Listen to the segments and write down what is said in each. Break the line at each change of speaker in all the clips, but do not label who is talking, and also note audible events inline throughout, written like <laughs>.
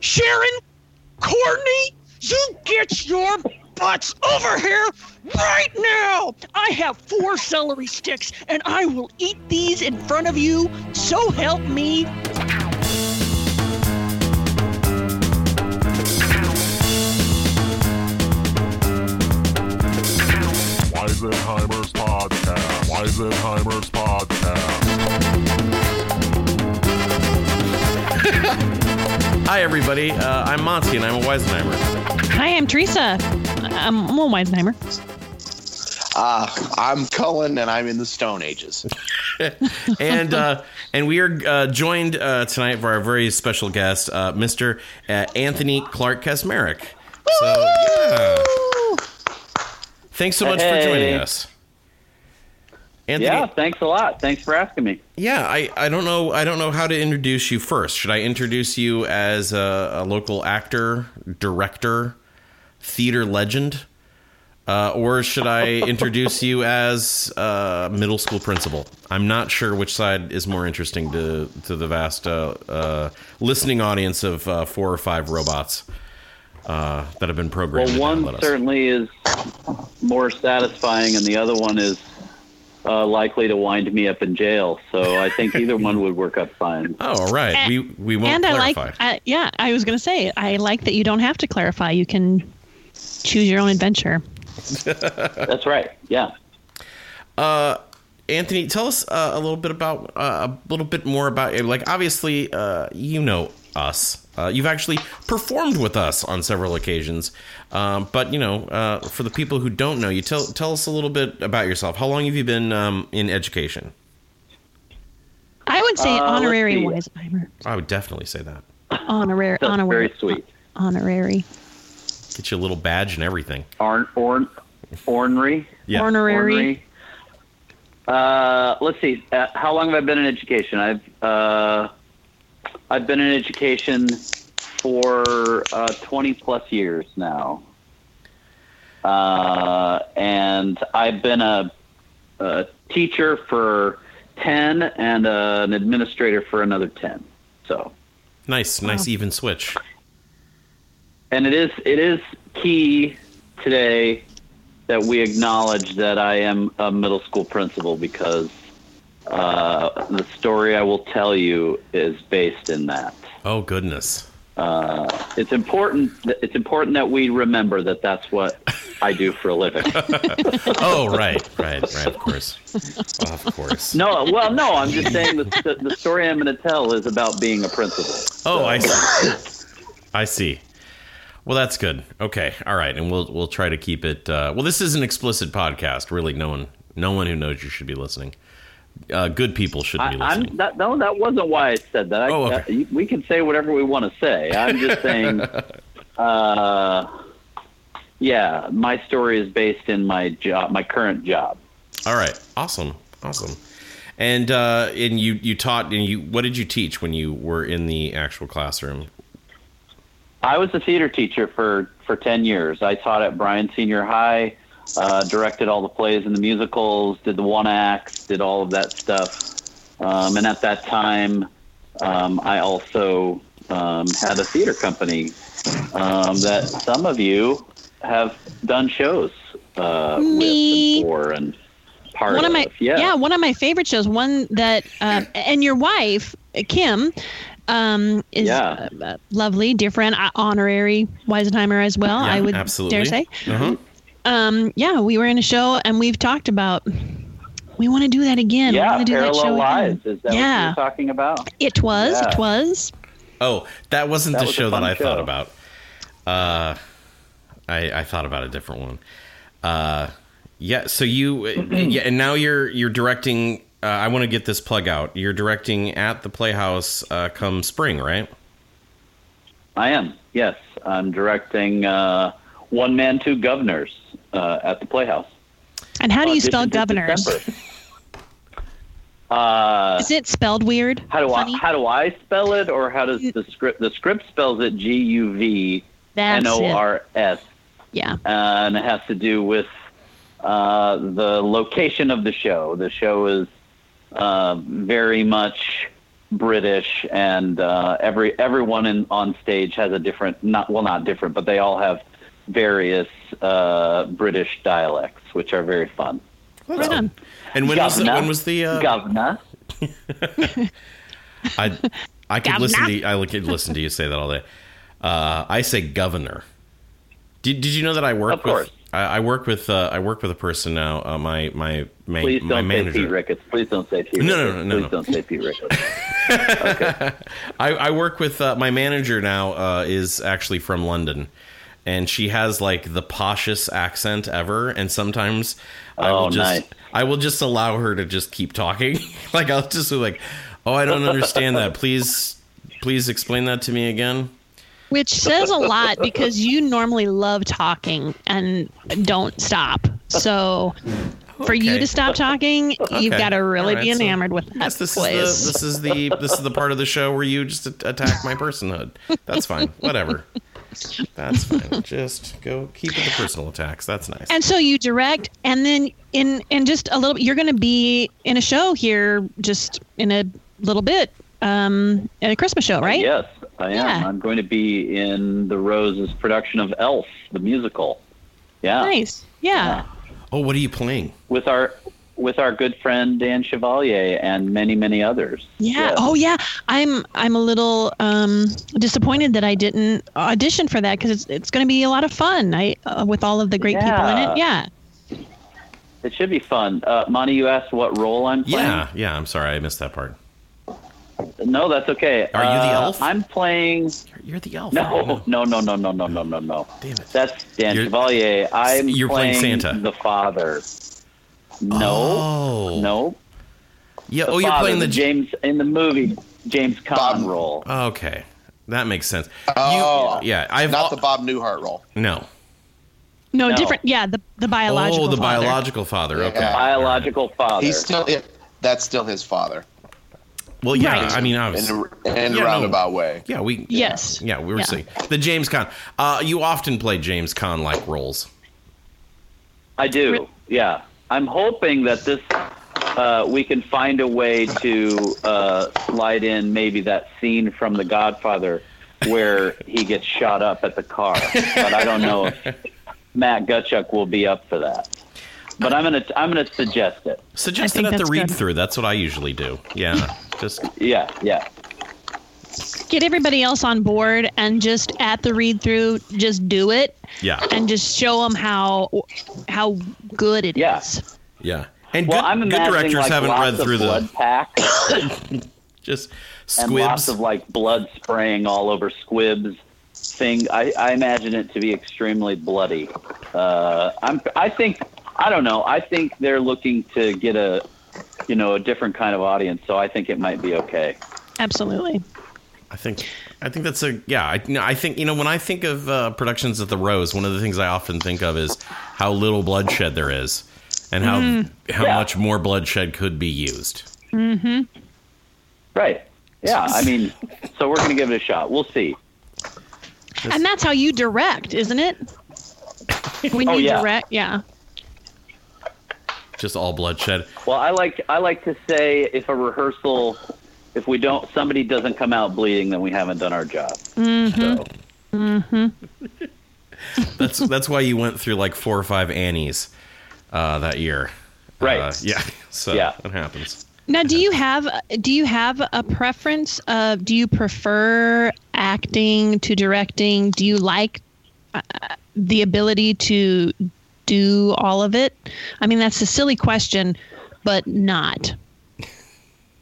Sharon, Courtney, you get your butts over here right now. I have four celery sticks and I will eat these in front of you. So help me.
Weisenheimer's Podcast. Weisenheimer's Podcast.
Hi, everybody. Uh, I'm Monty, and I'm a Weisenheimer.
Hi, I'm Teresa. I'm a Weisenheimer.
Uh, I'm Cullen, and I'm in the Stone Ages. <laughs>
and uh, and we are uh, joined uh, tonight by our very special guest, uh, Mr. Uh, Anthony Clark Kasmerick. So, yeah. Thanks so much for joining us. Anthony,
Yeah, thanks a lot. Thanks for asking me.
Yeah, I, I don't know I don't know how to introduce you first. Should I introduce you as a, a local actor, director, theater legend, uh, or should I <laughs> introduce you as a middle school principal? I'm not sure which side is more interesting to to the vast uh, uh, listening audience of uh, four or five robots uh, that have been programmed.
Well, one certainly is more satisfying, and the other one is uh, likely to wind me up in jail. So I think either one <laughs> would work out fine.
Oh, all right. We we won't
and I like, I, yeah, I was going to say, I like that you don't have to clarify. You can choose your own adventure. <laughs>
That's right. Yeah.
Anthony, tell us uh, a little bit about uh, a little bit more about like obviously uh, you know us. Uh, you've actually performed with us on several occasions, um, but you know uh, for the people who don't know you, tell tell us a little bit about yourself. How long have you been um, in education?
I would say
Uh,
honorary
see.
I would definitely say that.
Honorary.
That's
honorary.
very sweet.
Honorary.
Get you a little badge and everything.
Orn, orn, ornery.
Yeah.
Honorary.
Ornery. Uh, let's see. Uh, how long have I been in education? I've uh, I've been in education for uh, 20 plus years now, uh, and I've been a, a teacher for 10 and uh, an administrator for another 10. So,
Nice, nice even switch.
and it is it is key today that we acknowledge that I am a middle school principal because uh, the story I will tell you is based in that.
Oh goodness.
Uh, it's important. It's important that we remember that that's what I do for a living. <laughs>
Oh right, right, right. Of course, of course.
no, well, no. I'm just saying the, the, the story I'm going to tell is about being a principal.
Oh, I see. I see. Well, that's good. Okay, all right, and we'll we'll try to keep it. Uh, well, this is an explicit podcast. Really, no one no one who knows you should be listening. Uh, good people should
I,
be
I'm
listening.
that, no, that wasn't why I said that. I,
Oh, okay.
uh, we can say whatever we want to say. I'm just <laughs> saying. uh, yeah, my story is based in my job, my current job.
all right, awesome, awesome. And uh, and you you taught and you what did you teach when you were in the actual classroom?
I was a theater teacher for for ten years. I taught at Bryan Senior High, uh, directed all the plays and the musicals, did the one acts, did all of that stuff. Um, and at that time, um, I also um, had a theater company um, that some of you have done shows uh,
Me.
with and for and part
one of my
yeah.
one of my favorite shows one that uh, and your wife kim um, is
Yeah.
uh, uh, lovely dear friend uh, honorary weisenheimer as well
Yeah,
i would
absolutely.
dare say
Uh-huh.
Um, yeah we were in a show and we've talked about we want to do that again we
yeah,
want to do that
parallel
show
lives.
again.
Is that
yeah
what you're talking about?
it was
Yeah.
it was
Oh, that wasn't
That
the
was
show that
fun
I thought about. Uh, I I thought about a different one. Uh, yeah. So you <clears throat> yeah, and now you're you're directing. Uh, I want to get this plug out. You're directing at the Playhouse uh, come spring, right?
I am. Yes, I'm directing uh, One Man, Two Guvnors uh, at the Playhouse.
and how do you spell governors <laughs>
Uh,
is it spelled weird
how do
Funny?
I how do I spell it, or how does the script? The script spells it G U V N O. R S,
yeah
and it has to do with uh, the location of the show. The show is uh, very much British, and uh, every everyone in, on stage has a different not well not different, but they all have various uh, British dialects, which are very fun.
Right on.
And when was the,
Governor.
when was the uh,
Governor. <laughs>
I I could
Governor.
listen to you, I could listen to you say that all day. Uh, I say governor. Did, did you know that I work
Of course.
with I, I work with uh, I work with a person now. Uh, my my my,
Please
my
don't say
manager.
Pete Ricketts. Please don't say Pete
No, no,
Ricketts.
no, no,
Please
no.
don't say Pete Ricketts. <laughs> <laughs>
I, I work with uh, my manager now. Uh, is actually from London, and she has like the poshest accent ever. And sometimes I
Oh,
will just
nice.
I will just allow her to just keep talking. <laughs> like I'll just be like, "Oh, I don't understand that. Please, please explain that to me again."
Which says a lot because you normally love talking and don't stop. So for you to stop talking, you've
Okay.
got to really
All
be
right, so-
enamored with that
Yes, this
voice.
is the this is the this is the part of the show where you just attack my personhood. That's fine. Whatever. That's fine. Just go keep it the personal attacks. That's nice.
and so you direct, and then in in just a little, you're going to be in a show here just in a little bit, um, at a Christmas show, right?
Yes, I am.
Yeah.
I'm going to be in the Roses production of Elf, the musical. Yeah.
Nice. Yeah.
oh, what are you playing?
With our with our good friend Dan Chevalier and many many others.
Yeah.
Yes.
Oh, yeah. I'm I'm a little um, disappointed that I didn't audition for that because it's it's going to be a lot of fun. I uh, with all of the great people in it. Yeah.
It should be fun. Uh, Monty, you asked what role I'm playing.
Yeah, yeah. I'm sorry, I missed that part.
No, that's okay.
Are you the
Uh,
elf?
I'm playing.
You're the elf.
No, no, no, no, no, no, no, no, no.
Damn it.
That's Dan
You're-
Chevalier. I'm
you're playing Santa.
the father. No,
Oh.
no.
Yeah.
The
Oh, you're playing the.
James in the movie James Caan role.
okay, that makes sense.
Oh,
You, yeah. I've
not the Bob Newhart role.
no.
No,
No.
different. Yeah, the the biological.
Oh, the
father.
biological father. Okay.
Yeah.
Biological father.
He's still it. That's still his father
Well, yeah.
Right.
I mean,
in
obviously.
a, in a
Yeah, no.
roundabout way.
Yeah, we.
Yes.
Yeah, we were
Yeah.
seeing the James Caan. Uh, you often play James Caan like roles.
I do. Yeah. I'm hoping that this uh, we can find a way to uh, slide in maybe that scene from The Godfather where he gets shot up at the car. But I don't know if Matt Gutchuck will be up for that. But I'm gonna I'm gonna suggest it.
Suggest it at the read
good.
through. That's what I usually do. Yeah, just
Yeah, yeah.
Get everybody else on board and just at the read through, just do it
yeah,
and just show them how how good it is.
Yeah.
yeah. And
Well,
good,
I'm
good directors
like
haven't
lots
read
of
through
blood
the
packs <coughs>
just
and lots
squibs.
of like blood spraying all over squibs thing. I, I imagine it to be extremely bloody. Uh, I'm I think I don't know. I think they're looking to get a you know a different kind of audience, so I think it might be okay.
Absolutely.
I think I think that's a yeah. I, you I think you know when I think of uh, productions at the Rose, one of the things I often think of is how little bloodshed there is, and how how
Yeah.
much more bloodshed could be used.
Right. Yeah. I mean, so we're gonna give it a shot. We'll see.
And that's how you direct, isn't it? When
Oh,
you
yeah.
direct, yeah.
Just all bloodshed.
Well, I like I like to say if a rehearsal, if we don't somebody doesn't come out bleeding, then we haven't done our job. So, <laughs>
That's that's why you went through like four or five Annies uh, that year.
Right.
Uh, yeah. <laughs> So
Yeah.
that happens.
Now, do you have do you have a preference? Uh, do you prefer acting to directing? Do you like uh, the ability to do all of it? I mean, that's a silly question, but not.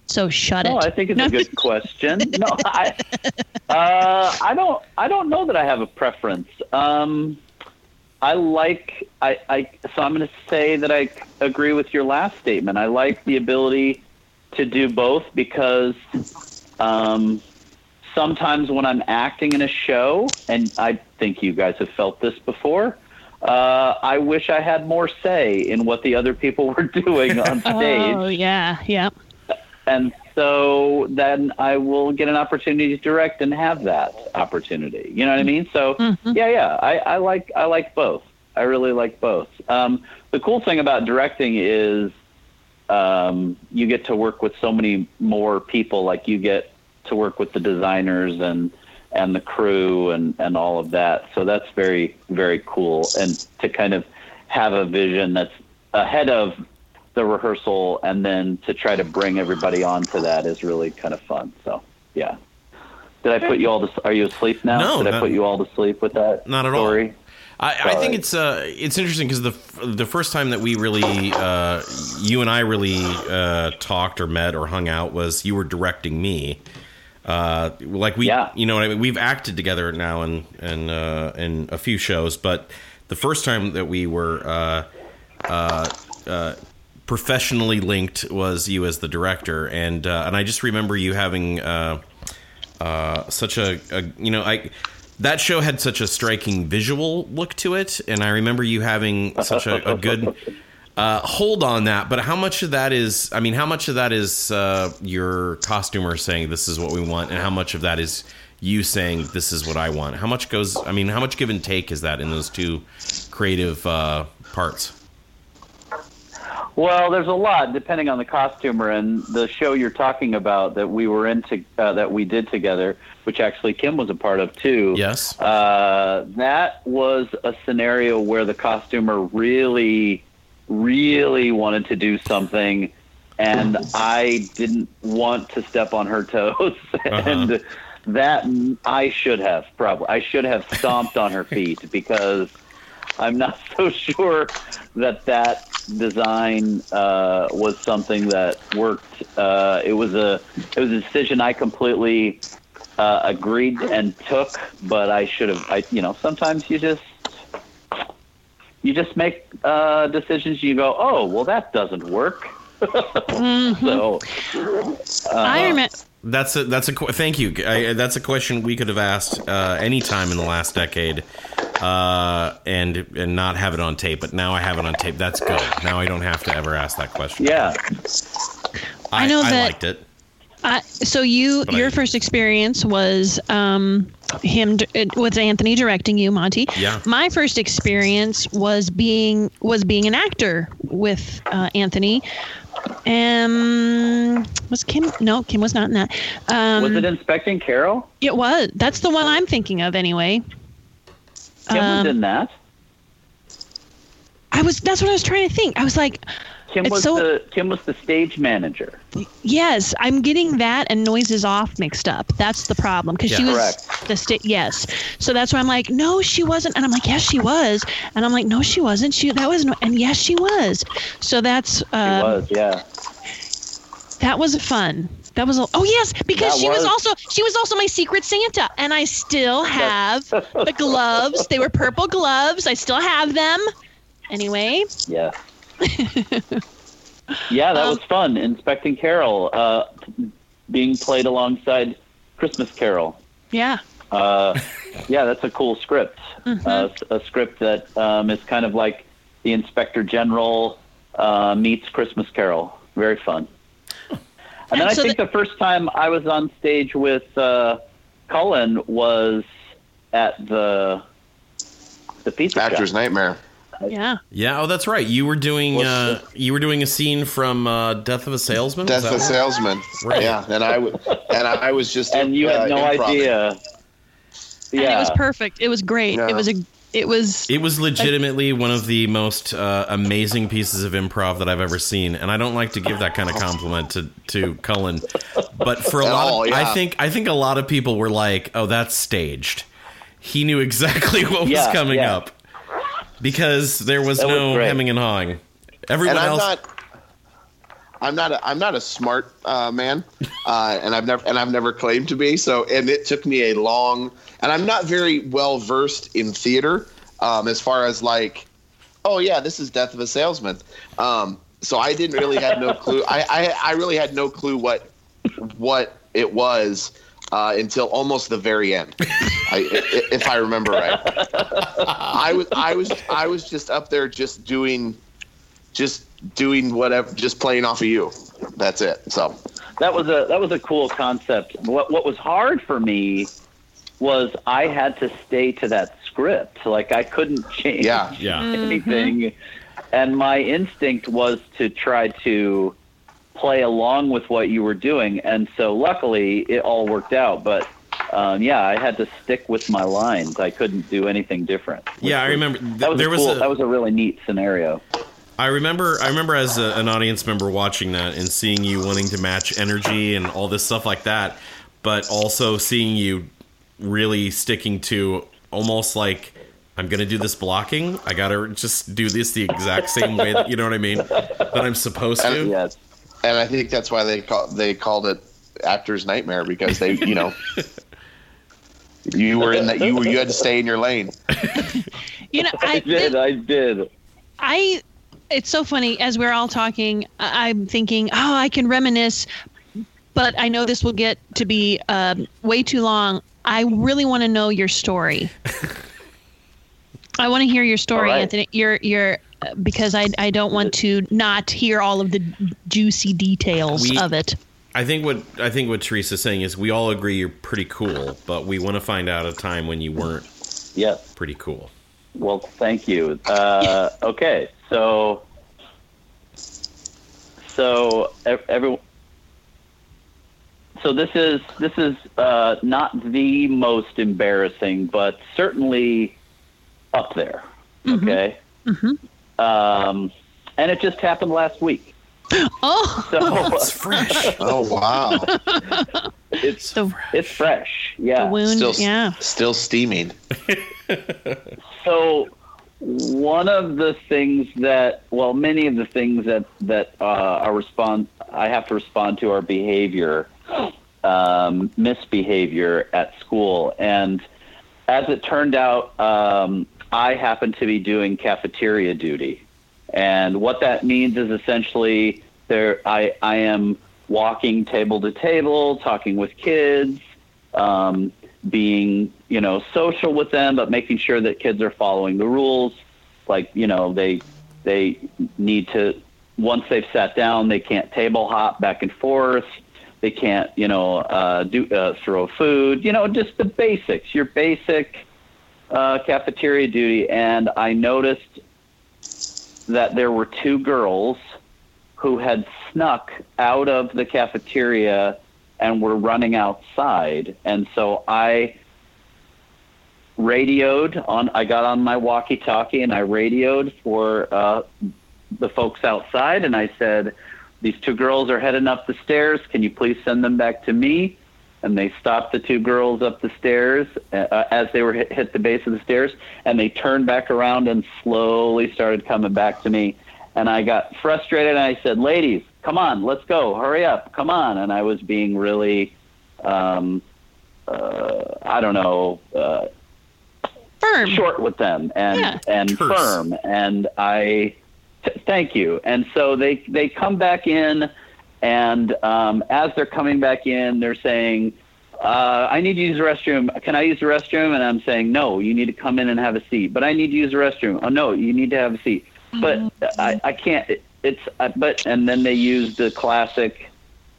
So shut
No,
it.
I think it's
No.
a good question. No, I, uh, I don't. I don't know that I have a preference. Um, I like. I, I. So I'm going to say that I agree with your last statement. I like the ability to do both because um, sometimes when I'm acting in a show, and I think you guys have felt this before. Uh, I wish I had more say in what the other people <laughs> were doing on <laughs> stage
Oh yeah, yeah.
And so then I will get an opportunity to direct and have that opportunity. You know what I mean? So yeah, yeah, I, I like I like both. I really like both. Um, the cool thing about directing is um, you get to work with so many more people. Like you get to work with the designers and and the crew and and all of that. So that's very very cool. And to kind of have a vision that's ahead of the rehearsal and then to try to bring everybody on to that is really kind of fun. So yeah. Did I put you all to? Are you asleep now?
No,
Did I put you all to sleep with that
Not at all. I, I think it's uh it's interesting because the the first time that we really uh, you and I really uh, talked or met or hung out was you were directing me. Uh, like we,
Yeah.
you know, what I mean, we've acted together now in in uh, in a few shows, but the first time that we were uh, uh, uh, professionally linked was you as the director, and uh, and I just remember you having uh, uh, such a, a you know I that show had such a striking visual look to it, and I remember you having such a, a good uh, hold on that. But how much of that is? I mean, how much of that is uh, your costumer saying this is what we want, and how much of that is you saying this is what I want? How much goes? I mean, how much give and take is that in those two creative uh, parts?
Well, there's a lot depending on the costumer and the show you're talking about that we were into uh, that we did together, which actually Kim was a part of too.
Yes.
Uh, that was a scenario where the costumer really, really wanted to do something, and I didn't want to step on her <laughs> toes, and that I should have probably I should have stomped on her feet because I'm not <laughs> so sure that that design uh, was something that worked. Uh, it was a it was a decision I completely uh, agreed and took, but I should have. I you know sometimes you just you just make uh, decisions. You go, oh well, that doesn't work. <laughs> so
I remember.
That's a that's a qu- thank you. I, that's a question we could have asked uh, any time in the last decade, uh, and and not have it on tape. But now I have it on tape. That's good. Now I don't have to ever ask that question.
yeah,
I,
know
I
that-
liked it.
I, so you,
But I-
your first experience was um, him d- it was Anthony directing you, Monty.
Yeah.
My first experience was being was being an actor with uh, Anthony. Um, was Kim? No, Kim was not in that. Um,
was it inspecting Carol?
It was. That's the one I'm thinking of, anyway.
Kim
Um,
was in that.
I was. That's what I was trying to think. I was like,
Kim
it's
was
so-
the Kim was the stage manager.
Yes, I'm getting that and noises off mixed up. That's the problem because she was
Correct.
the sta- yes. So that's why I'm like, no, she wasn't, and I'm like, yes, she was, and I'm like, no, she wasn't. She that was no, and yes, she was. So that's
She
uh,
was, yeah.
that was fun. That was a, oh yes, because
That
she was
was-
also she was also my secret Santa, and I still have the <laughs> gloves. They were purple gloves. I still have them. Anyway,
Yeah. <laughs> yeah, that
Um,
was fun. Inspecting Carol, uh, being played alongside Christmas Carol.
yeah.
Uh, yeah, that's a cool script.
Mm-hmm.
Uh, a script that um, is kind of like the Inspector General uh, meets Christmas Carol. Very fun. And then I
So
think
the-
the first time I was on stage with uh, Cullen was at the the pizza
Actor's
shop.
Nightmare.
Yeah.
Yeah. Oh, that's right. You were doing uh, you were doing a scene from uh, Death of a Salesman.
Death of a Salesman.
Right.
Yeah, and I w- and I was just
and you
uh,
had no
improv.
idea.
And
Yeah,
it was perfect. It was great.
Yeah.
It was a it was
It was legitimately one of the most uh, amazing pieces of improv that I've ever seen, and I don't like to give that kind of compliment to to Cullen, but for a
At
lot,
all,
of, I think I think a lot of people were like, "Oh, that's staged." He knew exactly <laughs> what was
Yeah,
coming
yeah.
up because there was
That
no
great.
hemming and hawing. Everyone
and I'm
else,
not. I'm not. A, I'm not a smart uh, man, uh, and I've never and I've never claimed to be. So, and it took me a long. And I'm not very well versed in theater, um, as far as like, oh yeah, this is Death of a Salesman. Um, so I didn't really had no clue. <laughs> I, I I really had no clue what what it was uh, until almost the very end. <laughs> I, i- if I remember right, I was I was I was just up there just doing just doing whatever, just playing off of you. That's it. So
that was a that was a cool concept. What what was hard for me was I had to stay to that script. Like I couldn't change
Yeah.
yeah,
anything. Mm-hmm. and my instinct was to try to play along with what you were doing, and so luckily it all worked out. But um, yeah, I had to stick with my lines. I couldn't do anything different.
Yeah, I
which was-
remember.
That was
there
a
was
cool,
a,
that was a really neat scenario.
I remember I remember as a, an audience member watching that and seeing you wanting to match energy and all this stuff like that, but also seeing you really sticking to almost like I'm going to do this blocking. I got to just do this the exact same way that you know what I mean that I'm supposed to.
Yes.
and I think that's why they call they called it actor's nightmare because they, you know, <laughs> you were in that you were you had to stay in your lane. <laughs>
You know,
I
I
did. I did.
I it's so funny as we're all talking I- i'm thinking oh i can reminisce but i know this will get to be um, way too long i really want to know your story i want to hear your story
All right.
anthony your your uh, because I, I don't want to not hear all of the juicy details
We-
of it.
I think what I think what Teresa's saying is we all agree you're pretty cool, but we want to find out a time when you weren't
Yes.
pretty cool.
Well, thank you. Uh, okay, so so everyone. So this is this is uh, not the most embarrassing, but certainly up there. Okay. Um, and it just happened last week. <laughs>
Oh,
So
It's <laughs> fresh.
Oh wow,
it's
the,
it's fresh.
the
Yeah.
wound.
still
yeah.
still steaming. <laughs>
So one of the things that, well, many of the things that that uh, are respond, I have to respond to are behavior, um, misbehavior at school, and as it turned out, um, I happened to be doing cafeteria duty, and what that means is essentially there I I am walking table to table, talking with kids. Um, being you know social with them but making sure that kids are following the rules. Like you know they they need to once they've sat down they can't table hop back and forth. They can't you know uh, do uh, throw food. You know just the basics your basic uh, cafeteria duty. And i noticed that there were two girls who had snuck out of the cafeteria and were running outside. And so I radioed on, I got on my walkie talkie and I radioed for uh, the folks outside and I said, These two girls are heading up the stairs. Can you please send them back to me? And they stopped the two girls up the stairs uh, as they were hit, hit the base of the stairs, and they turned back around and slowly started coming back to me. And I got frustrated, and I said, "Ladies, come on, let's go, hurry up, come on!" And I was being really, um, uh, I don't know, uh,
Firm.
short with them and
Yeah.
and
Terse.
firm and I t- thank you and so they they come back in and um, as they're coming back in they're saying uh, I need to use the restroom. Can I use the restroom? And I'm saying, no, you need to come in and have a seat. But I need to use the restroom. Oh, no, you need to have a seat. But I, I can't. It, it's, uh, but, and then they use the classic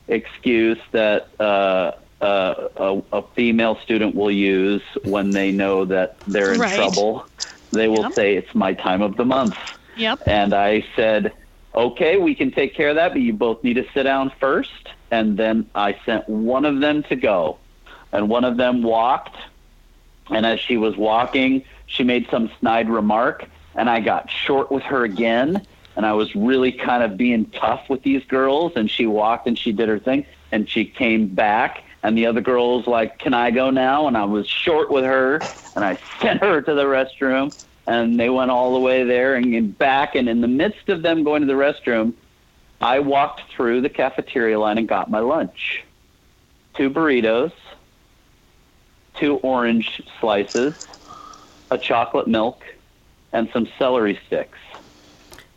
excuse that uh, uh, a, a female student will use when they know that they're in
Right.
trouble. They will
Yep.
say, it's my time of the month.
Yep.
And I said, okay, we can take care of that, but you both need to sit down first. And then I sent one of them to go. And one of them walked. And as she was walking, she made some snide remark. And I got short with her again. And I was really kind of being tough with these girls. And she walked and she did her thing. And she came back. And the other girl was like, Can I go now? And I was short with her. And I sent her to the restroom and they went all the way there and back. And in the midst of them going to the restroom, I walked through the cafeteria line and got my lunch two burritos, two orange slices, a chocolate milk, and some celery sticks.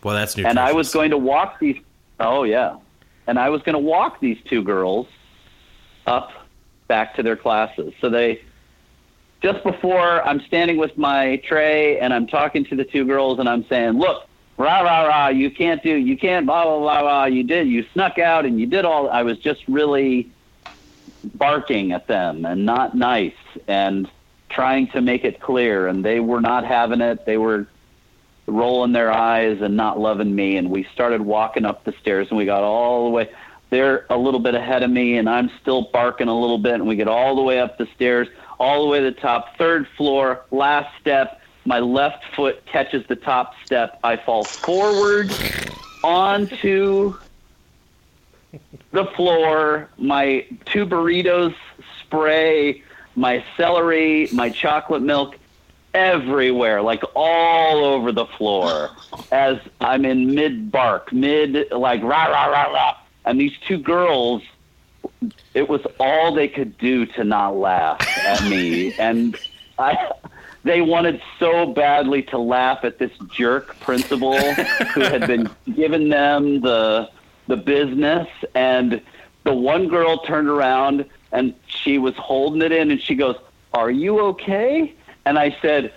Well, that's nutritious.
And I was going to walk these. Oh yeah, and I was going to walk these two girls up back to their classes. So they just before I'm standing with my tray and I'm talking to the two girls and I'm saying, "Look, rah rah rah, you can't do, you can't blah blah blah blah. You did, you snuck out and you did all." I was just really barking at them and not nice and trying to make it clear, and they were not having it. They were rolling their eyes and not loving me. And we started walking up the stairs, and we got all the way. They're a little bit ahead of me, and I'm still barking a little bit. And we get all the way up the stairs, all the way to the top, third floor, last step. My left foot catches the top step. I fall forward onto the floor. My two burritos spray, my celery, my chocolate milk everywhere, like all over the floor as I'm in mid bark, mid like rah, rah, rah, rah. And these two girls, it was all they could do to not laugh at me. <laughs> and I. They wanted so badly to laugh at this jerk principal who had been <laughs> giving them the the business and the one girl turned around and she was holding it in and she goes, "Are you okay?" And I said,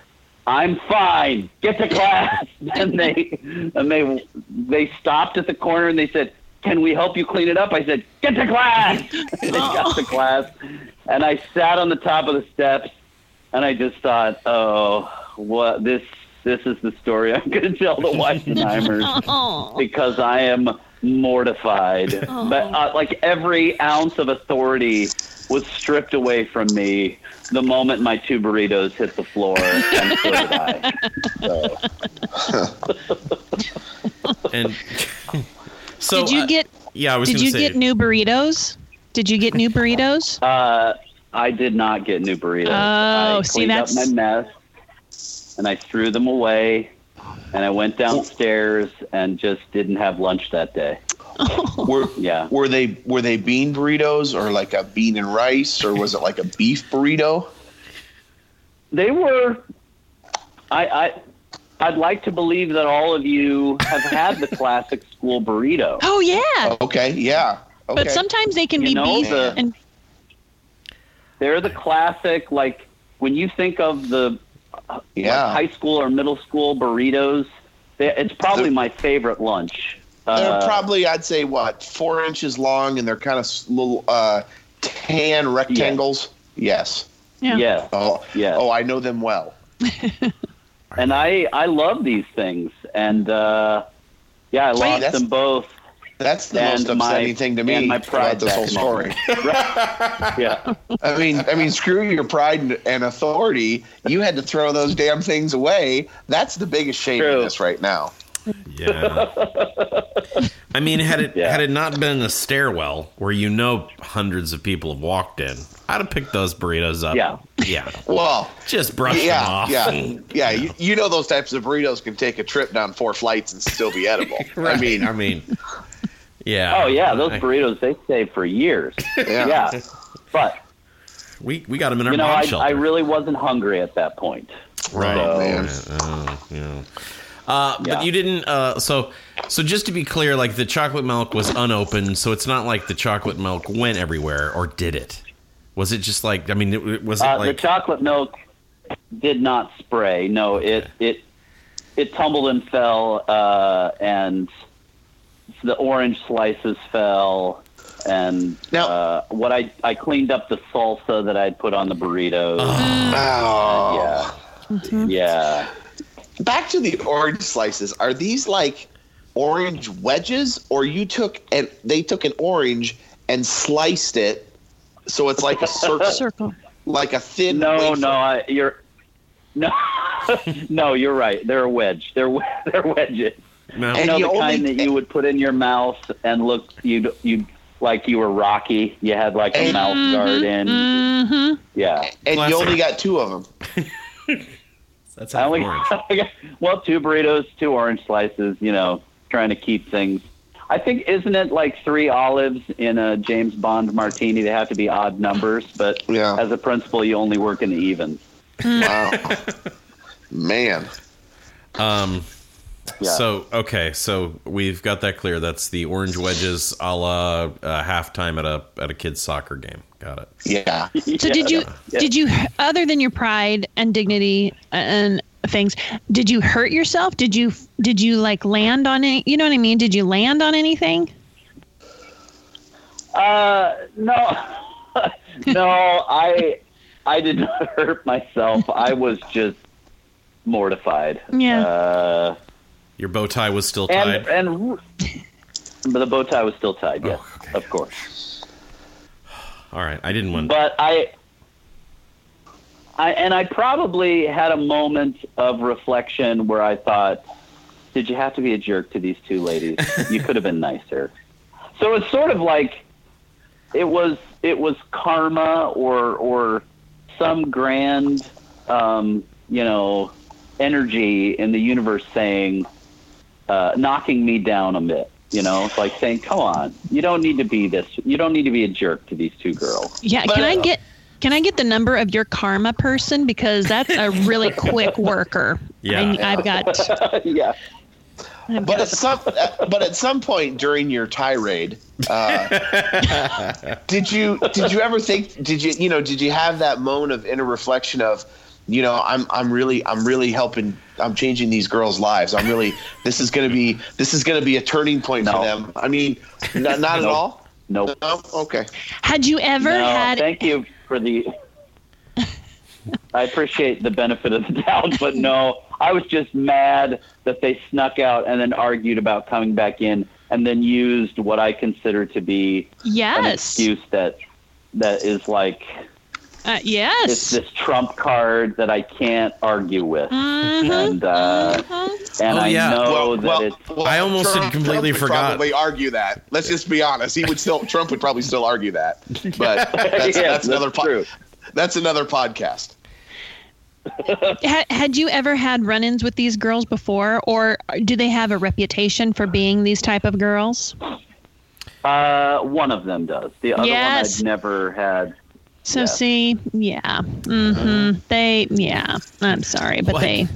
"I'm fine. Get to class." <laughs> and they and they they stopped at the corner and they said, "Can we help you clean it up?" I said, "Get to class." <laughs> they got to class and I sat on the top of the steps and I just thought, "Oh, what this this is the story I'm going to tell the Weisenheimers." <laughs>
Oh.
because I am mortified. But uh, like every ounce of authority was stripped away from me the moment my two burritos hit the floor, and <laughs> so did I. So,
And so
did you
uh,
get
yeah, I was
did you
say,
get new burritos? Did you get new burritos? <laughs>
uh, I did not get new burritos.
Oh,
I
see,
cleaned up
that's-
my mess, and I threw them away. And I went downstairs and just didn't have lunch that day. <laughs>
Were
Yeah.
were they were they bean burritos or like a bean and rice or was it like a beef burrito?
they were I, I I'd like to believe that all of you have had the classic school burrito.
Oh yeah,
Okay, yeah. Okay.
but sometimes they can
You
be
know,
beef
the-
and
They're the classic like when you think of the
Yeah.
like high school or middle school burritos, they, it's probably
They're-
my favorite lunch.
they're
Uh,
probably I'd say what four inches long and they're kind of little uh, tan rectangles. Yes.
yeah.
yeah.
Oh
Yeah.
Oh, I know them well. <laughs>
And I I love these things and uh yeah, I lost
that's-
them both.
That's the
And
most
my-
thing to me
and my
about this whole
back
story. <laughs>
Yeah.
I mean, I mean, screw your pride and, and authority. You had to throw those damn things away. That's the biggest shame in this right now.
Yeah. I mean, had it
Yeah.
had it not been a stairwell where you know hundreds of people have walked in, I'd have picked those burritos up.
Yeah.
Yeah.
Well,
Just brush them off.
yeah, <laughs> yeah. You, you know those types of burritos can take a trip down four flights and still be edible. <laughs>
Right.
I mean,
I mean, yeah.
Oh yeah, those
I-
burritos they stay for years. <laughs>
Yeah.
yeah. But
We we got them in our
you know, I,
shelter.
I really wasn't hungry at that point.
right.
Oh, man.
Oh, yeah. Uh, Uh,
but
you didn't. Uh, so so just to be clear, like the chocolate milk was unopened, so it's not like the chocolate milk went everywhere, or did it? Was it just like? I mean, it, it- was it
Uh,
like?
the chocolate milk did not spray. No, it it it tumbled and fell, uh, and the orange slices fell. And
Now-
uh, what I I cleaned up the salsa that I'd put on the burritos.
oh.
Yeah, yeah.
Back to the orange slices. Are these like orange wedges, or you took and they took an orange and sliced it so it's like a circle, <laughs>
circle.
like a thin.
No,
wafer?
no, I, you're no, <laughs> no, you're right. They're a wedge. They're <laughs> they're wedges.
no.
You
And
know
you
the
only-
kind that you would put in your mouth and look you you like you were Rocky. You had like a
And-
mouth guard in.
Mm-hmm.
Yeah,
And
Classic.
you only got two of them.
That's
I
how
only
orange. <laughs>
well two burritos, two orange slices. You know, trying to keep things. I think isn't it like three olives in a James Bond martini? They have to be odd numbers, but
Yeah.
as a principal, you only work in the evens.
Wow. <laughs> Man.
Um.
Yeah.
So okay, so we've got that clear. That's the orange wedges a la uh, halftime at a at a kids soccer game. Got it.
Yeah.
So did you
Yeah.
did you other than your pride and dignity and things did you hurt yourself did you did you like land on it you know what i mean did you land on anything
Uh, no, <laughs> no, I, I did not <laughs> hurt myself. I was just mortified.
Yeah.
Uh,
Your bow tie was still tied.
and and but the bow tie was still tied. Yes,
Oh, okay.
of course.
All right, I didn't win.
But I, I and I probably had a moment of reflection where I thought, did you have to be a jerk to these two ladies? <laughs> you could have been nicer. So it's sort of like it was it was karma or or some grand um, you know energy in the universe saying uh, knocking me down a bit. You know, it's like saying, "Come on, you don't need to be this. You don't need to be a jerk to these two girls."
Yeah,
But-
can I get can I get the number of your karma person because that's a really <laughs> quick worker.
Yeah.
I, I've got. <laughs>
yeah.
I've
But
got
at some, but at some point during your tirade, uh, <laughs> did you did you ever think? Did you you know? Did you have that moan of inner reflection of, you know, I'm I'm really I'm really helping. I'm changing these girls' lives. I'm really. This is gonna be this is gonna be a turning point for them. I mean, not, not at
Nope.
all.
Nope.
No. Okay.
had you ever
No,
had?
thank you for the. I appreciate the benefit of the doubt, but no, I was just mad that they snuck out and then argued about coming back in, and then used what I consider to be an excuse that that is like
Uh,
it's
yes.
this trump card that I can't argue with,
Mhm,
and uh,
mhm.
and
Oh,
I
yeah.
know that it's
I almost had completely
would
forgot.
Probably argue that. Let's just be honest. He would still. Trump would probably still argue that. But <laughs> that's,
Yes,
that's another.
that's
po- That's another podcast.
Ha- had you ever had run-ins with these girls before, or do they have a reputation for being these type of girls?
Uh, one of them does. The other
Yes.
one I'd never had.
So
Yeah.
see, yeah, hmm they, yeah. I'm sorry, but
What?
they.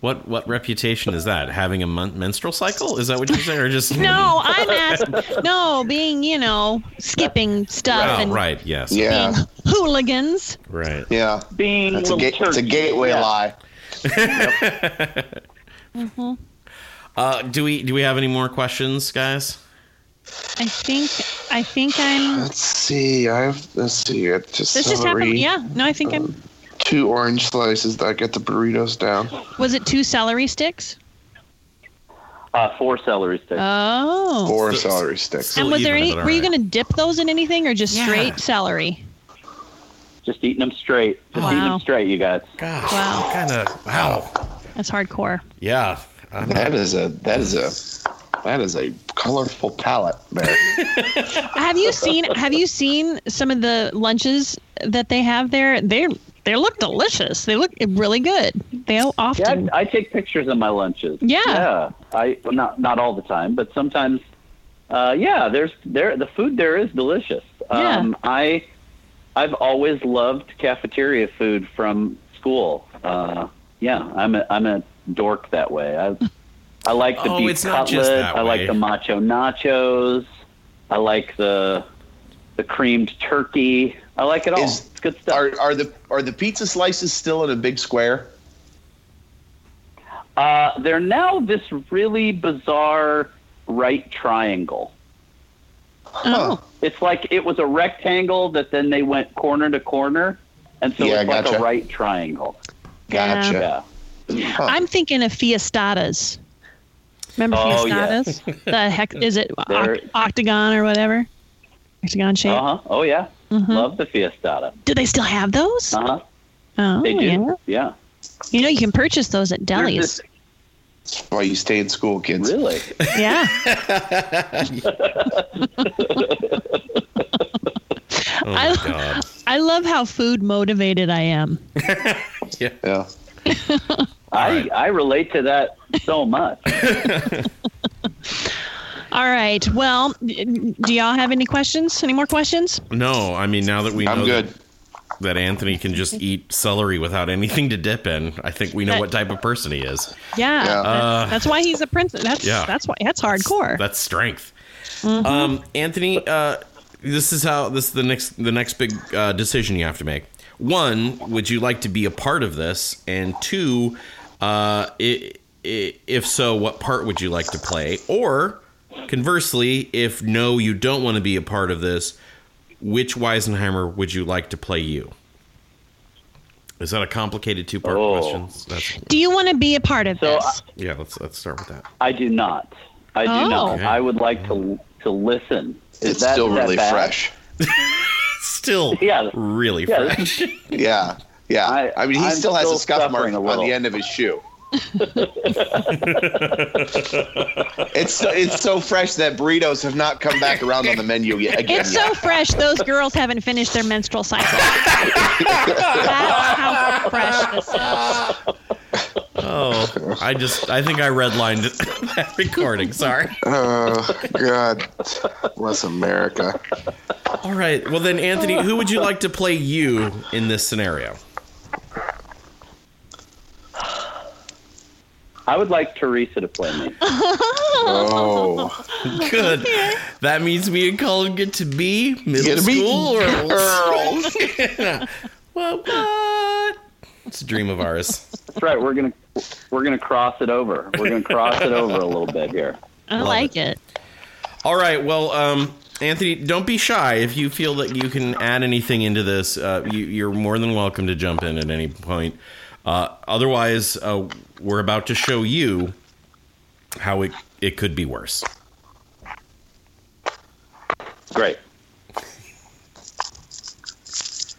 What what reputation is that? Having a mon- menstrual cycle? Is that what you're saying, or just <laughs>
No, I'm <laughs> asking. No, being you know skipping stuff
Oh,
and
right. Yes.
Yeah.
being hooligans.
Right.
Yeah.
Being
That's a, ga- it's a gateway
Yeah.
lie. <laughs>
Uh, do we do we have any more questions, guys?
I think. I think I'm.
Let's see. I have. Let's see. I just
This just happened. Yeah. No, I think I'm.
Two orange slices that get the burritos down.
Was it two celery sticks?
Uh, four celery sticks.
Oh.
Four
So-
celery sticks.
And was there any?
but
Were you going to dip those in anything, or just
Yeah.
straight celery?
Just eating them straight. Just eating them straight, you guys.
Gosh.
Wow.
Kind of. Wow.
That's hardcore.
Yeah. Um,
That is a. That is a. That is a colorful palette there. <laughs>
Have you seen? Have you seen some of the lunches that they have there? They they look delicious. They look really good. They
Yeah,
often.
I, I take pictures of my lunches.
Yeah.
Yeah. I well, not not all the time, but sometimes. Uh, yeah, there's there the food there is delicious.
Yeah.
Um, I I've always loved cafeteria food from school. Uh, yeah, I'm a I'm a dork that way. I <laughs> I like the
Oh,
beef
it's not
cutlet.
just that
I like the macho nachos. I like the the creamed turkey. I like it all.
Is-
it's good stuff.
Are are the are the pizza slices still in a big square?
Uh, they're now this really bizarre right triangle.
oh,
It's like it was a rectangle that then they went corner to corner, and so
Yeah,
it's like
gotcha.
a right triangle.
Gotcha.
Yeah.
Huh.
I'm thinking of fiestadas. Remember
Oh, yeah.
fiestadas? the heck <laughs> is it oct- octagon or whatever? Octagon shape.
Uh huh. Oh yeah.
Mhm.
Love the fiestada.
Do they still have those?
Uh huh.
oh,
They do.
yeah.
Yeah.
You know, you can purchase those at delis.
this-
That's why you stay in school, kids.
really?
Yeah. <laughs> <laughs>
oh
I-
god.
I love how food motivated I am.
Yeah.
I
right.
I relate to that so much. <laughs>
All right. Well, do y'all have any questions? Any more questions?
No, I mean now that we know
I'm good.
That, that Anthony can just eat celery without anything to dip in, I think we know
That-
what type of person he is.
Yeah.
Yeah.
Uh,
that's why he's a prince. That's
Yeah.
that's why that's hardcore.
That's strength.
Mm-hmm.
Um, Anthony, uh, this is how this is the next the next big uh, decision you have to make. One, would you like to be a part of this? And two, uh, i i if so, what part would you like to play? Or conversely, if no, you don't want to be a part of this, which Weisenheimer would you like to play you? Is that a complicated two part
Oh.
question? That's,
Do you want to be a part of
So,
this?
yeah, let's let's start with that.
I do not. I do
Oh.
not.
Okay.
I would like to to listen. Is
It's
that-
still
is
really
bad?
fresh. <laughs>
Still
Yeah.
really
Yeah,
fresh.
Yeah, <laughs> yeah. I,
I-
mean, he
I'm
still has a
still
scuff mark
a
on the end of his shoe. <laughs> it's so, it's so fresh that burritos have not come back around on the menu yet. Again,
It's so fresh. Those girls haven't finished their menstrual cycle. That's how fresh this is.
Oh, I just I think I redlined <laughs> that recording. Sorry.
Oh God, bless America.
All right. Well then, Anthony, who would you like to play you in this scenario?
I would like Teresa to play me.
Oh, <laughs>
Good. That means me and Colin get to be middle
Get to be
school or
girls. <laughs>
what? What? It's a dream of ours.
That's right. We're gonna we're gonna cross it over. We're gonna cross it over a little bit here.
I like it.
All right. Well, um, Anthony, don't be shy. If you feel that you can add anything into this, uh, you, you're more than welcome to jump in at any point. Uh, otherwise, uh, we're about to show you how it, it could be worse.
Great.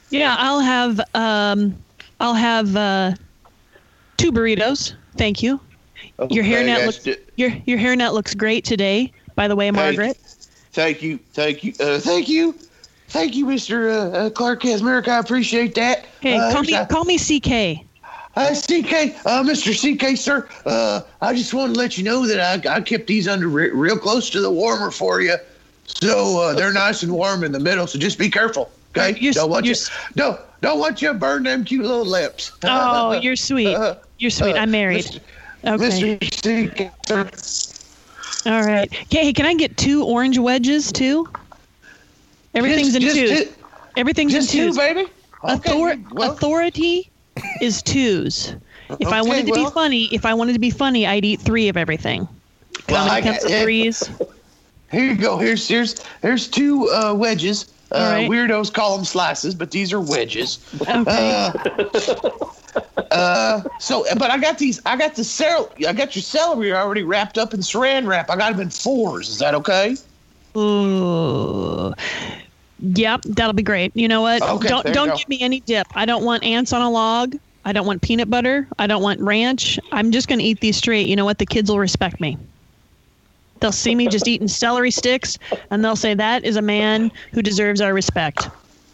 Yeah, I'll have um, I'll have uh, two burritos. Thank you. Your
Okay,
hairnet looks your your hairnet looks great today. By the way, Margaret.
Thank you, thank you, uh, thank you, thank you, Mister uh, uh, Clark Kazmarek. I appreciate that.
Hey,
uh,
call me
a-
call me CK.
Uh, CK, uh, Mr. CK, sir, uh, I just wanted to let you know that I, I kept these under re- real close to the warmer for you. So uh, they're nice and warm in the middle, so just be careful. Okay?
You're s-
don't want
you're
don't, don't want you to burn them cute little lips.
Oh, you're sweet. <laughs> You're sweet. I'm married. Okay.
Mr. CK, sir.
All right. Okay, hey, can I get two orange wedges too? Everything's in
just,
twos.
Just,
Everything's
just
in
two,
twos.
baby. Okay,
Author-
well,
authority is twos. If I wanted to
well-
be funny, if I wanted to be funny, I'd eat three of everything.
Well,
Comedy
I got-
comes threes.
Here you go. Here's here's there's two uh, wedges. Uh,
right.
Weirdos call them slices, but these are wedges.
Okay.
Uh, Uh, so, but I got these. I got the celery. I got your celery already wrapped up in Saran wrap. I got them in fours. Is that okay?
Ooh. Yep, that'll be great. You know what?
Okay,
don't don't give me any dip. I don't want ants on a log. I don't want peanut butter. I don't want ranch. I'm just going to eat these straight. You know what? The kids will respect me. They'll see me just eating celery sticks, and they'll say that is a man who deserves our respect.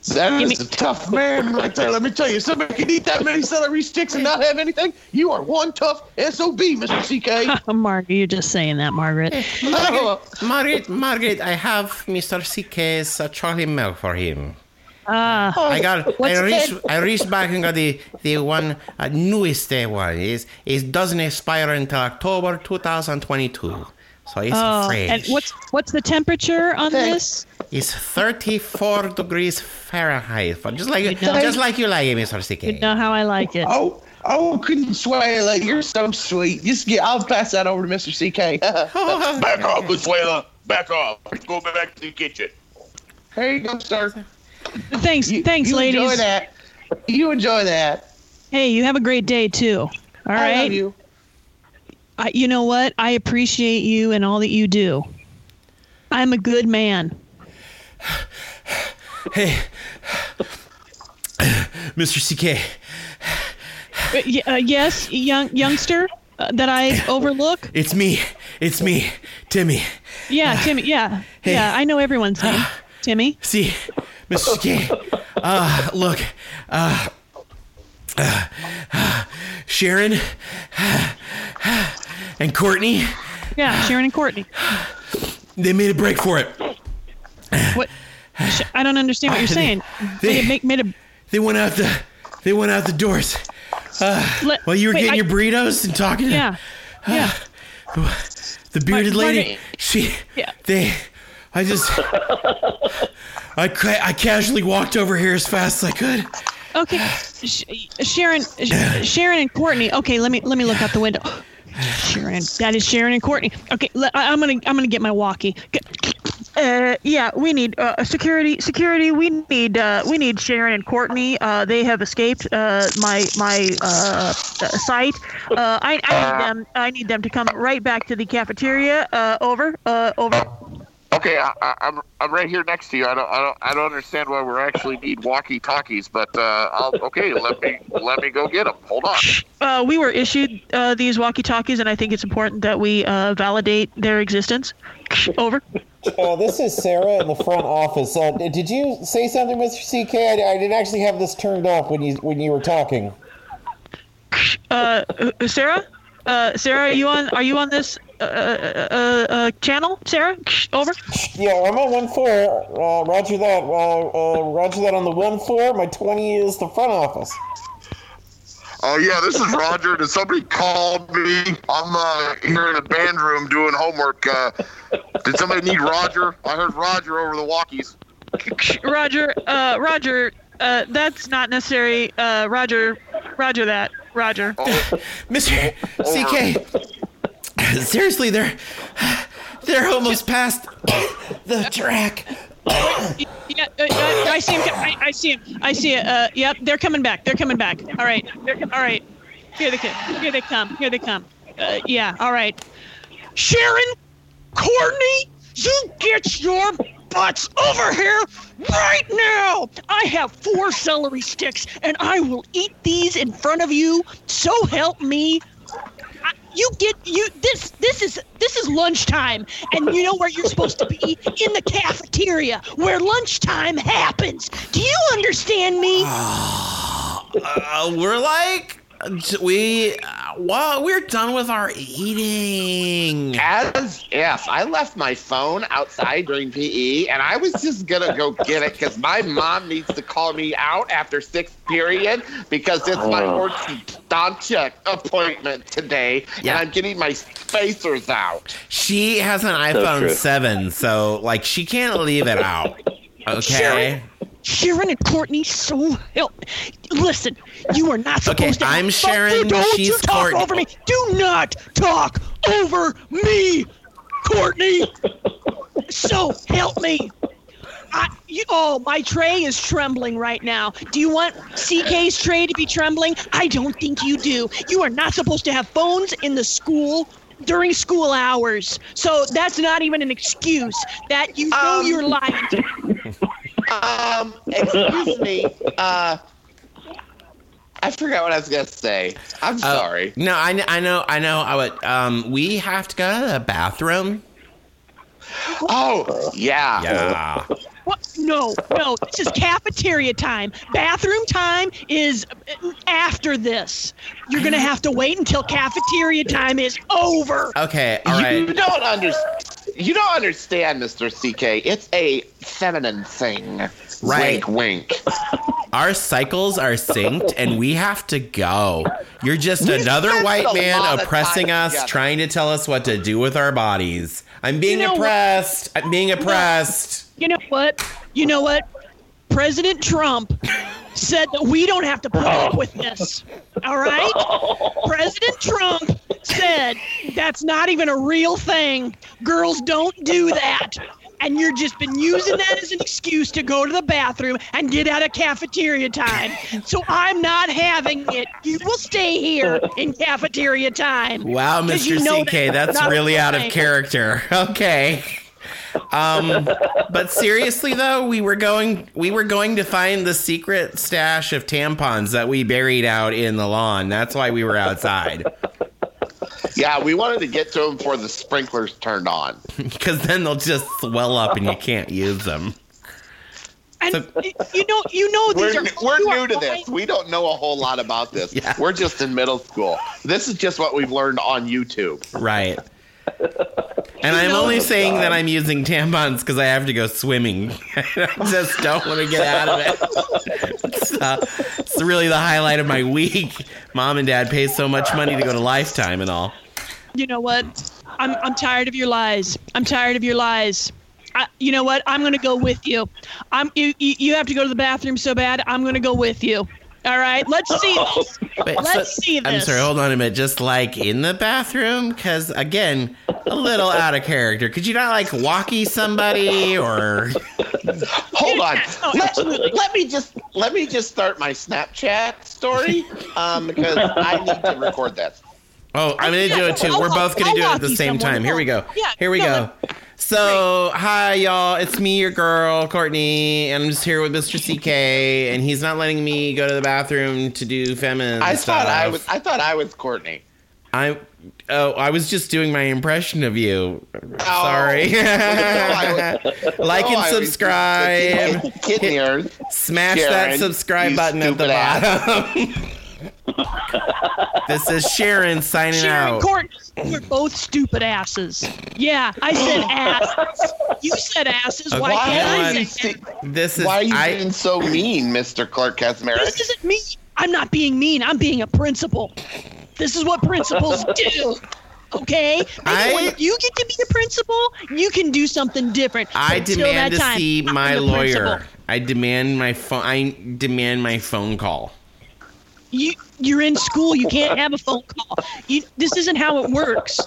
That
Give
is
me-
a tough man right there. Let me tell you, somebody can eat that many celery sticks and not have anything. You are one tough sob, Mister CK. <laughs>
Margaret, you're just saying that, Margaret. <laughs>
Oh,
Margaret, Margaret, I have Mr. CK's uh, Charlie milk for him.
Ah,
I got.
What's
I reached. I reached back and got the the one uh, newest uh, one. Is it doesn't expire until October 2022. So it's
oh,
fresh.
and what's what's the temperature on
Thanks.
this?
It's 34 degrees Fahrenheit. Just like you,
know-
just like you like it, Mr. CK.
You know how I like it.
oh, oh, couldn't swear like you're so sweet. Just get. I'll pass that over to Mister CK. <laughs>
Back off, Consuela. Back off. Let's go back to the kitchen.
there you go, sir.
Thanks,
You,
thanks,
you
ladies.
Enjoy that. You enjoy that.
Hey, you have a great day too. All
I
right. I, you know what? I appreciate you and all that you do. I'm a good man.
Hey, Mr. CK.
Uh, uh, yes, young youngster uh, that I overlook.
It's me. It's me, Timmy.
Yeah, Timmy. Yeah,
Hey.
yeah. I know everyone's name. Timmy.
See, Mr. CK. Uh, look, uh, uh, uh, Sharon and Courtney,
Yeah, Sharon and Courtney.
they made a break for it.
What? I don't understand what you're <laughs> saying.
They-
Made a, make, made a,
They went out the, they went out the doors.
Uh, let-
While you were
wait,
getting
I-
your burritos and talking to
Yeah, <sighs> yeah.
the bearded
Mar-
lady, she,
Yeah.
they, I just, I, ca- I casually walked over here as fast as I could.
Okay, Sh- Sharon, Sh- Sharon and Courtney. Okay, let me let me look out the window. Sharon, that is Sharon and Courtney. Okay, I'm gonna I'm gonna get my walkie. Uh, yeah, we need uh, security. Security. We need uh, we need Sharon and Courtney. Uh, they have escaped uh, my my uh, site. I, I need them. I need them to come right back to the cafeteria. Over. Over.
Okay, I, I, I'm I'm right here next to you. I don't I don't I don't understand why we actually need walkie talkies, but uh, I'll okay. Let me let me go get them. Hold on.
Uh, we were issued uh, these walkie-talkies, and I think it's important that we uh, validate their existence. <laughs> Over.
Uh, this is Sarah in the front office. Uh, did you say something, Mr. CK? I, I didn't actually have this turned off when you when you were talking.
Sarah. Uh, Sarah, are you on? Are you on this uh, uh, uh, uh, channel? Sarah. Over.
Yeah, I'm on one four. Uh, roger that. Uh, uh, roger that on the one four. My 20 is the front office.
Oh yeah, this is Roger. Did somebody call me? I'm uh, here in the band room doing homework. Uh, did somebody need Roger? I heard Roger over the walkies.
Roger. Uh, Roger. Uh, that's not necessary. Uh, Roger. Roger that. Roger. <laughs>
Mr. CK. <laughs> Seriously, they're they're almost past the track.
Yeah, uh, I see him. I, I see him. I see it. Uh, yep, they're coming back. They're coming back. All right. All right. Here they come. Here they come. Here they come. Uh, yeah. All right. Sharon, Courtney, you get your butts over here right now. I have four celery sticks, and I will eat these in front of you. So help me. I- You get you this this is this is lunchtime and you know where you're supposed to be in the cafeteria where lunchtime happens. Do you understand me?
Uh, we're like we uh, well, we're done with our eating.
As if I left my phone outside during PE and I was just gonna go get it because my mom needs to call me out after sixth period because it's my
Oh.
Orthodontic appointment today
Yeah.
and I'm getting my spacers out.
She has an iPhone
true.
7, so like she can't leave it out. <laughs> Okay.
Sharon, Sharon and Courtney, so help. Listen, you are not supposed
Okay,
to.
I'm Sharon,
You, don't you talk
Courtney.
over me. Do not talk over me, Courtney. <laughs> so help me. I, you, oh, my tray is trembling right now. Do you want CK's tray to be trembling? I don't think you do. You are not supposed to have phones in the school during school hours. So that's not even an excuse. That you know
Um,
you're lying.
Um, excuse me. Uh, I forgot what I was gonna say. I'm
Uh,
sorry.
No, I, I know, I know. I would, um, we have to go to the bathroom.
Oh, yeah.
Yeah.
What? No, no. This is cafeteria time. Bathroom time is after this. You're gonna have to wait until cafeteria time is over.
Okay. All
you don't understand. You don't understand, Mr. CK. It's a feminine thing.
Right.
Wink, wink. <laughs>
Our cycles are synced, and we have to go. You're just
We
another white man oppressing us,
together.
trying to tell us what to do with our bodies. I'm being
You know what?
oppressed. I'm being oppressed.
You know what? You know what? President Trump said that we don't have to put up oh. with this. All right? President Trump said that's not even a real thing. Girls don't do that. And you've just been using that as an excuse to go to the bathroom and get out of cafeteria time. So I'm not having it. You will stay here in cafeteria time.
Wow, Mr.
you know
CK,
that's
that's really out of character. <laughs> Okay. Um, but seriously though, we were going we were going to find the secret stash of tampons that we buried out in the lawn. That's why we were outside.
Yeah, we wanted to get to them before the sprinklers turned on. <laughs>
Because then they'll just swell up and you can't use them.
And
So-
you know, you know these
We're,
are
we're
you are
new to this.
lying-
We don't know a whole lot about this. <laughs>
Yeah.
We're just in middle school. This is just what we've learned on YouTube.
Right. And I'm only saying that I'm using tampons because I have to go swimming. <laughs> I just don't want to get out of it. It's, uh, it's really the highlight of my week. Mom and dad pay so much money to go to Lifetime and all.
You know what? I'm I'm tired of your lies. I'm tired of your lies. I, you know what? I'm gonna go with you. I'm you, you you have to go to the bathroom so bad. I'm gonna go with you. All right, let's <laughs> see. This.
Wait,
Let's
so-
see this.
I'm sorry, hold on a minute. Just like in the bathroom? Because, again, a little <laughs> out of character. Could you not like walkie somebody or. <laughs>
Hold on.
Oh,
Let,
absolutely.
let me just let me just start my Snapchat story um, because I need to record that.
Oh, I'm going to do it too.
I'll
We're both going
I'll
to do it at the same time. Here we go.
Yeah,
Here we
no,
go. So, hi, y'all. It's me, your girl, Courtney, and I'm just here with Mr. CK, and he's not letting me go to the bathroom to do feminine
I
stuff.
thought I was I thought I was Courtney.
I oh, I was just doing my impression of you. Oh. Sorry. <laughs>
No, I <laughs>
like
No,
and subscribe.
Kid, kid ears.
Smash that subscribe button at the bottom. <laughs> <laughs> this is Sharon signing
Sharon
out.
Courtney, we're both stupid asses. Yeah, I said <laughs> asses. You said asses. Why
Okay,
Why
can't I
you
say
si-
This is
Why are you
I.
being so mean, Mr. Clark Kazmarek?
This isn't me. I'm not being mean. I'm being a principal. This is what principals do. Okay? Maybe
I-
when you get to be a principal, you can do something different.
I
But till
demand to
time,
see my lawyer.
principal.
I demand my phone. I demand my phone call.
You you're in school. You can't have a phone call. You, this isn't how it works.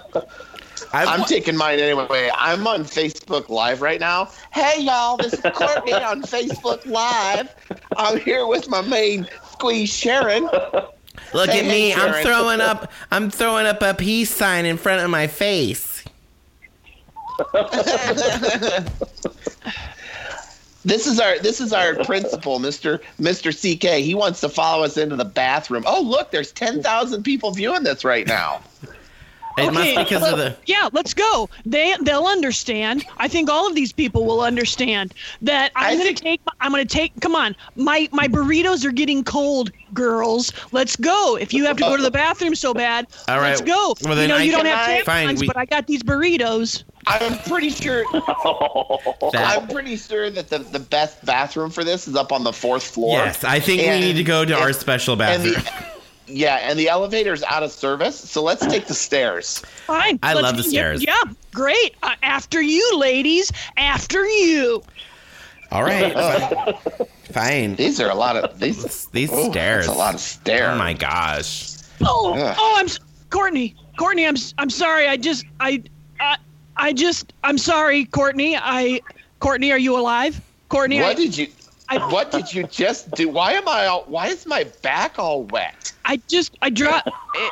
I,
I'm taking mine anyway. I'm on Facebook Live right now. Hey, y'all, this is Courtney <laughs> on Facebook Live. I'm here with my main squeeze, Sharon.
Look
Say
at
hey,
me. I'm throwing up. I'm throwing up a peace sign in front of my face. <laughs>
This is our this is our <laughs> principal, Mr. Mr. CK. He wants to follow us into the bathroom. Oh, look, there's 10,000 people viewing this right now. <laughs>
It must be because of the.
Yeah, let's go. They they'll understand. I think all of these people will understand that I'm
I
gonna
think-
take. I'm gonna take. Come on, my my burritos are getting cold, girls. Let's go. If you have to go to the bathroom so bad,
All right.
let's go.
Well, then
you know
I
you don't
can-
have
Fine,
tampons,
we-
but I got these burritos.
I'm pretty sure <laughs> I'm pretty sure that the, the best bathroom for this is up on the fourth floor.
yes, I think
And-
we need to go to our
and-
special
And
bathroom. <laughs>
the yeah, and the elevator's out of service, so let's take the stairs.
Fine.
I
let's-
love the stairs.
Yeah, great. Uh, after you, ladies. After you.
All right, fine. <laughs> fine.
These are a lot of these.
These
Ooh,
stairs.
That's a lot of stairs.
Oh my gosh.
Oh,
Ugh.
oh, I'm Courtney. Courtney, I'm s- I'm sorry. I just I I, I just I'm sorry, Courtney. I Courtney, are you alive? Courtney,
What
I,
did you?
I- <laughs>
what did you just do? Why am I? All, why is my back all wet?
I just I dropped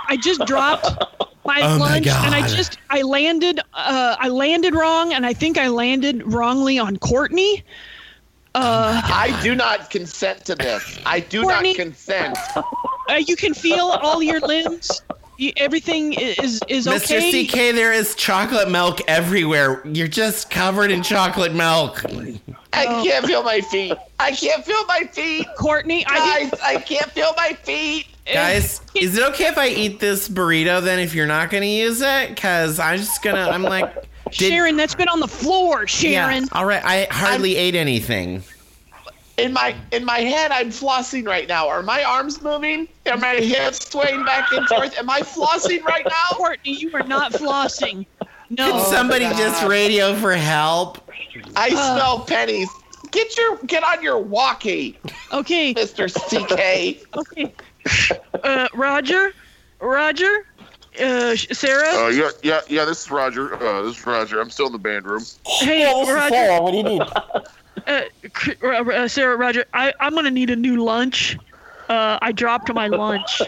I just dropped my
Oh my
lunch and I just I landed uh I landed wrong and I think I landed wrongly on Courtney. Uh,
I do not consent to this. I do
Courtney.
not consent.
uh, you can feel all your limbs. You, everything is is
Mr.
okay.
CK, there is chocolate milk everywhere. You're just covered in chocolate milk.
I can't feel my feet. I can't feel my feet.
Courtney, I
Guys, I can't feel my feet.
Eh, Guys, is it okay if I eat this burrito then if you're not going to use it? Because I'm just going to, I'm like, did-
Sharon, that's been on the floor, Sharon.
Yeah, all right. I hardly ate anything.
In my in my head, I'm flossing right now. Are my arms moving? Are my hips swaying back and forth? Am I flossing right now?
Courtney, you are not flossing. No.
Could somebody
God.
just radio for help?
I
Uh.
smell pennies. Get your get on your walkie,
Okay.
Mister CK.
Okay. Uh, Roger, Roger, uh, Sarah.
Uh, yeah, yeah, yeah. This is Roger. Uh, this is Roger. I'm still in the band room.
hey,
Yeah, this is
Roger.
Sarah. What do you need?
Uh, uh, Sarah, Roger. I, I'm gonna need a new lunch. Uh, I dropped my lunch.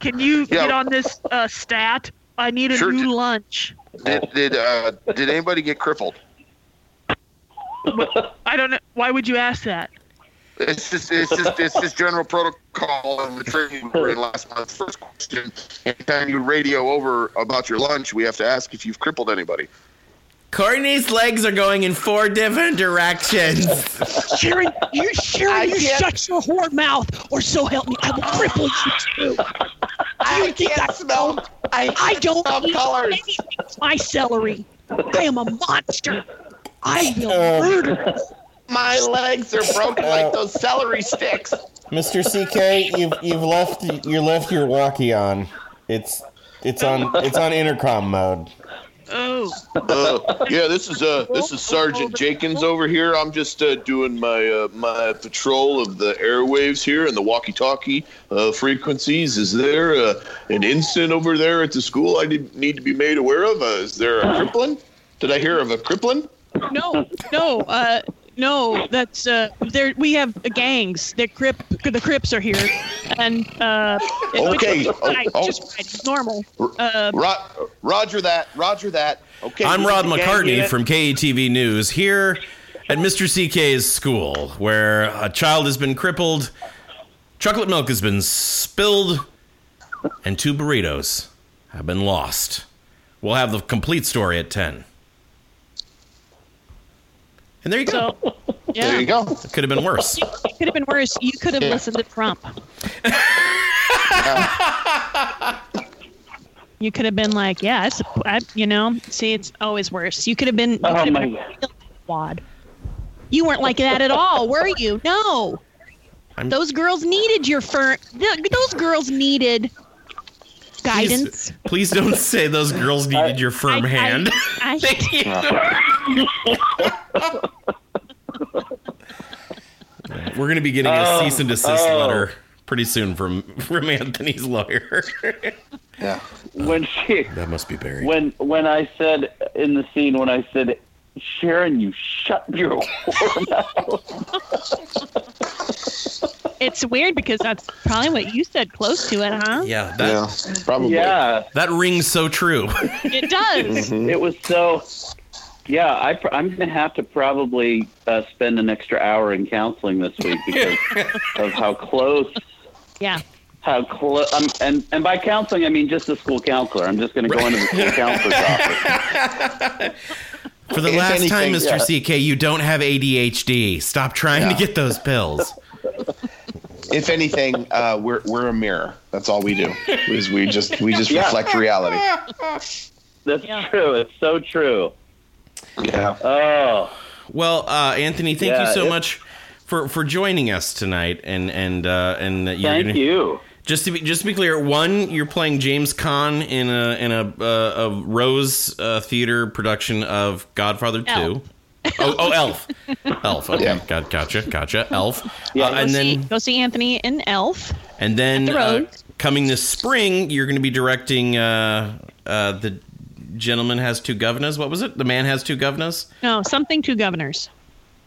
Can you <laughs>
Yeah.
get on this uh, stat? I need a
Sure.
new lunch.
Did did uh, did anybody get crippled?
I don't know. Why would you ask that?
It's just it's just it's just general protocol in the training we were in last month. First question: Anytime you radio over about your lunch, we have to ask if you've crippled anybody.
Courtney's legs are going in four different directions.
Sharon, you
I
Sharon, you
can't-
shut your whore mouth, or so help me, I will cripple you too.
I
You think
can't
I
smell. I,
I don't
smell
eat
colors.
anything with my celery. I am a monster. I will
Uh,
murder.
My legs are broken like those celery sticks.
Mr. CK, you've you've left you left your walkie on. It's it's on it's on intercom mode.
Oh Oh,
Uh, yeah, this is uh, this is Sergeant Jenkins over here. I'm just uh, doing my uh, my patrol of the airwaves here and the walkie-talkie uh, frequencies. Is there uh, an incident over there at the school I need, need to be made aware of? Uh, is there a crippling? Did I hear of a crippling?
no, no, uh, no. That's uh, there. We have gangs. The crip, the Crips are here, and uh,
Okay,
It's
oh,
fine,
oh.
just fine. It's normal. Uh,
Ro- Roger that. Roger that. Okay.
I'm
this
Rod
is the gang
McCartney from KETV News here at Mr. CK's school, where a child has been crippled, chocolate milk has been spilled, and two burritos have been lost. We'll have the complete story at 10. And there you go.
so, yeah,
There you go.
It could have been worse.
it could have been worse. You could have listened to Trump. you could have been like, yeah, it's, I, you know, see, it's always worse. You could have been, you
Oh,
could have
my
been
God.
quad. You weren't like that at all, were you? No.
I'm-
Those girls needed your fur. Those girls needed
Please,
guidance.
please don't say those girls <laughs> needed your firm
I- I-
hand.
I- <laughs>
Thank you. <laughs> We're going to be getting a
Oh,
cease and desist
oh.
letter pretty soon from from Anthony's lawyer.
Yeah.
Uh, when she,
that must be buried.
when when I said in the scene when I said, Sharon, you shut your whore mouth.
It's weird because that's probably what you said close to it, huh?
yeah, that
Yeah. Probably.
yeah,
that rings so true. <laughs>
It does.
it was so. Yeah, I, I'm going to have to probably uh, spend an extra hour in counseling this week because <laughs> of how close
Yeah.
how close um, and and by counseling I mean just the school counselor. I'm just going to go into the school counselor's office.
For the
If
last time, Mr.
yeah.
CK, you don't have ADHD. Stop trying to get those pills. <laughs>
If anything, uh, we're we're a mirror. That's all we do. Is we just we just
Yeah.
reflect reality.
That's
Yeah.
true. It's so true.
Yeah.
Oh,
Well, uh, Anthony, thank
Yeah,
you so much for for joining us tonight. And and uh, and you're
thank
gonna-
you.
Just to be just to be clear, one, you're playing James Caan in a in a uh, a Rose uh, Theater production of Godfather Two. Oh, oh, Elf, Elf. Okay,
Yeah.
got, gotcha, gotcha. Elf.
Yeah.
Uh, and
go, see,
then
go see Anthony in Elf.
and then
the
uh, coming this spring, you're going to be directing uh, uh, the gentleman has two Guvnors. What was it? The man has two Guvnors.
No, something two Guvnors.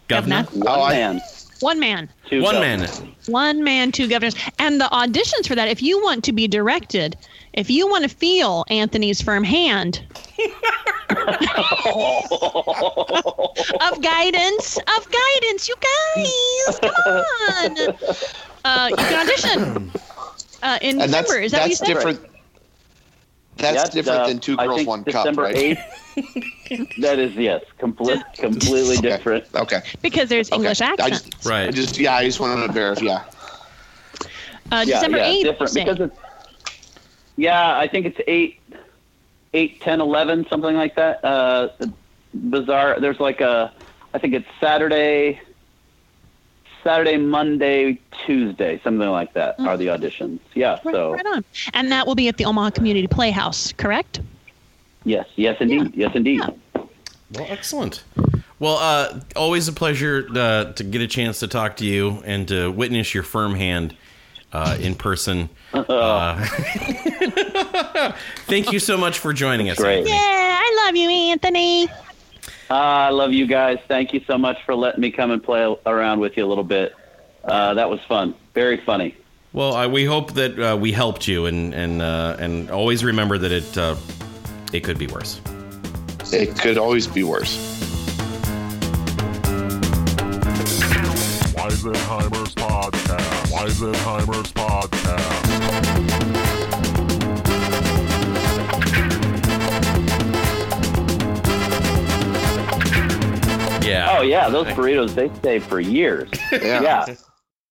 Governor.
Governor.
One
Oh, I-
man,
One man.
two
One
Guvnors.
man.
One man, two Guvnors. And the auditions for that, if you want to be directed, if you want to feel Anthony's firm hand <laughs> of guidance, of guidance, you guys, come on. Uh, you can audition uh, in
And
December.
that's
Is that what you said?
different. That's
That's,
different
uh,
than two
I
girls,
think
one
December
cup, right?
8th. that is yes, complete, <laughs> completely
Okay.
different.
Okay.
Because there's
Okay.
English
I
accent.
just,
Right.
I just yeah, I just wanted to verify. Yeah.
Uh,
Yeah,
December
yeah,
8th.
different because it's. Yeah, I think it's eight, eight, ten, eleven, something like that. Uh, bizarre. There's like a, I think it's Saturday, Saturday, Monday, Tuesday, something like that are the auditions. Yeah.
Right,
So
right on. And that will be at the Omaha Community Playhouse, correct?
yes, yes, indeed, yes, indeed.
Yeah.
Well, excellent. Well, uh, always a pleasure uh, to get a chance to talk to you and to witness your firm hand uh, in person. Uh, <laughs> thank you so much for joining us.
Great.
Yeah, I love you, Anthony.
Ah, I love you guys. Thank you so much for letting me come and play around with you a little bit. Uh, that was fun. Very funny.
Well, I, we hope that uh, we helped you, and and uh, and always remember that it uh, it could be worse.
It could always be worse.
Weisenheimer's Podcast. Weisenheimer's Podcast.
Yeah.
Oh yeah, those burritos they stay for years. <laughs>
Yeah.
yeah.